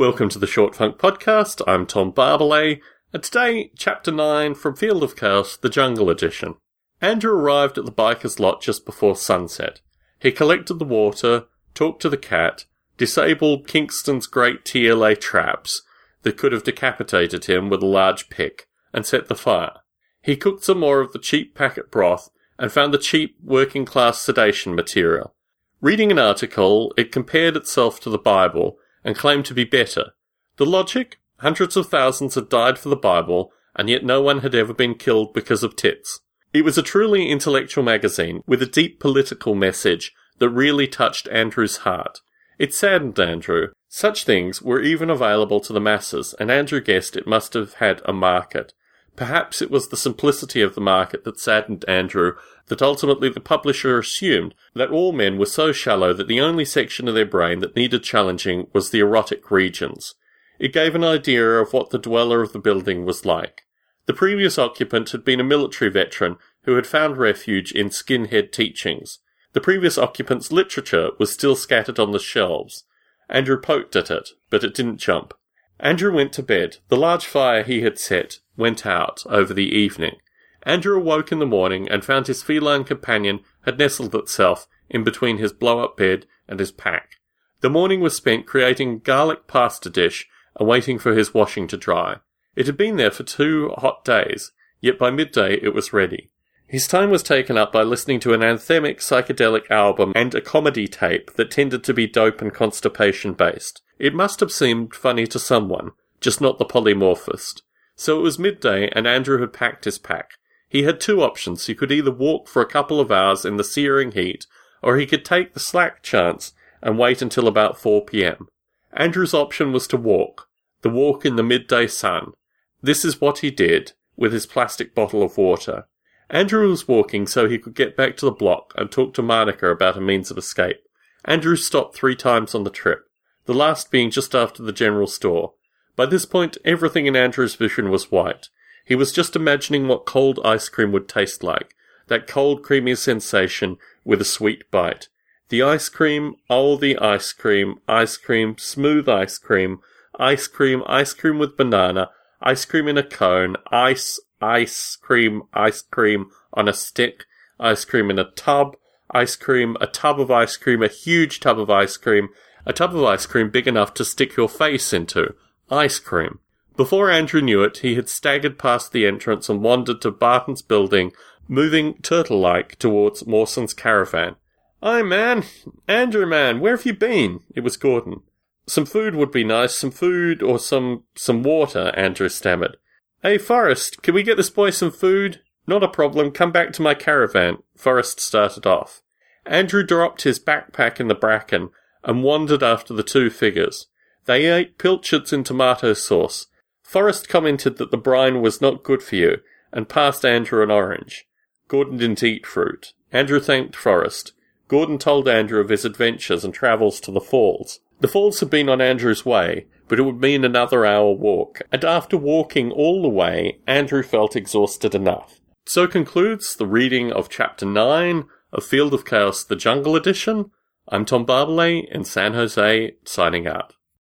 Welcome to the Short Funk Podcast. I'm Tom Barbalet, and today, Chapter 9 from Field of Chaos, the Jungle Edition. Andrew arrived at the biker's lot just before sunset. He collected the water, talked to the cat, disabled Kingston's great TLA traps that could have decapitated him with a large pick, and set the fire. He cooked some more of the cheap packet broth and found the cheap working class sedation material. Reading an article, it compared itself to the Bible and claimed to be better. The logic? Hundreds of thousands had died for the Bible, and yet no one had ever been killed because of tits. It was a truly intellectual magazine with a deep political message that really touched Andrew's heart. It saddened Andrew. Such things were even available to the masses, and Andrew guessed it must have had a market. Perhaps it was the simplicity of the market that saddened Andrew that ultimately the publisher assumed that all men were so shallow that the only section of their brain that needed challenging was the erotic regions. It gave an idea of what the dweller of the building was like. The previous occupant had been a military veteran who had found refuge in skinhead teachings. The previous occupant's literature was still scattered on the shelves. Andrew poked at it, but it didn't jump. Andrew went to bed. The large fire he had set went out over the evening. Andrew awoke in the morning and found his feline companion had nestled itself in between his blow up bed and his pack. The morning was spent creating garlic pasta dish and waiting for his washing to dry. It had been there for two hot days, yet by midday it was ready. His time was taken up by listening to an anthemic psychedelic album and a comedy tape that tended to be dope and constipation based. It must have seemed funny to someone, just not the polymorphist. So it was midday and Andrew had packed his pack. He had two options. He could either walk for a couple of hours in the searing heat, or he could take the slack chance and wait until about 4 pm. Andrew's option was to walk, the walk in the midday sun. This is what he did with his plastic bottle of water. Andrew was walking so he could get back to the block and talk to Monica about a means of escape. Andrew stopped three times on the trip, the last being just after the general store. By this point, everything in Andrew's vision was white. He was just imagining what cold ice cream would taste like. That cold, creamy sensation with a sweet bite. The ice cream, oh, the ice cream, ice cream, smooth ice cream, ice cream, ice cream with banana, ice cream in a cone, ice, ice cream, ice cream on a stick, ice cream in a tub, ice cream, a tub of ice cream, a huge tub of ice cream, a tub of ice cream big enough to stick your face into, ice cream. Before Andrew knew it, he had staggered past the entrance and wandered to Barton's building, moving turtle-like towards Mawson's caravan. Hi, man. Andrew, man, where have you been? It was Gordon. Some food would be nice, some food or some, some water, Andrew stammered. Hey, Forrest, can we get this boy some food? Not a problem, come back to my caravan. Forrest started off. Andrew dropped his backpack in the bracken and wandered after the two figures. They ate pilchards in tomato sauce. Forrest commented that the brine was not good for you and passed Andrew an orange. Gordon didn't eat fruit. Andrew thanked Forrest. Gordon told Andrew of his adventures and travels to the falls. The falls had been on Andrew's way, but it would mean another hour walk, and after walking all the way, Andrew felt exhausted enough. So concludes the reading of Chapter 9 of Field of Chaos, the Jungle Edition. I'm Tom Barbalet in San Jose, signing out.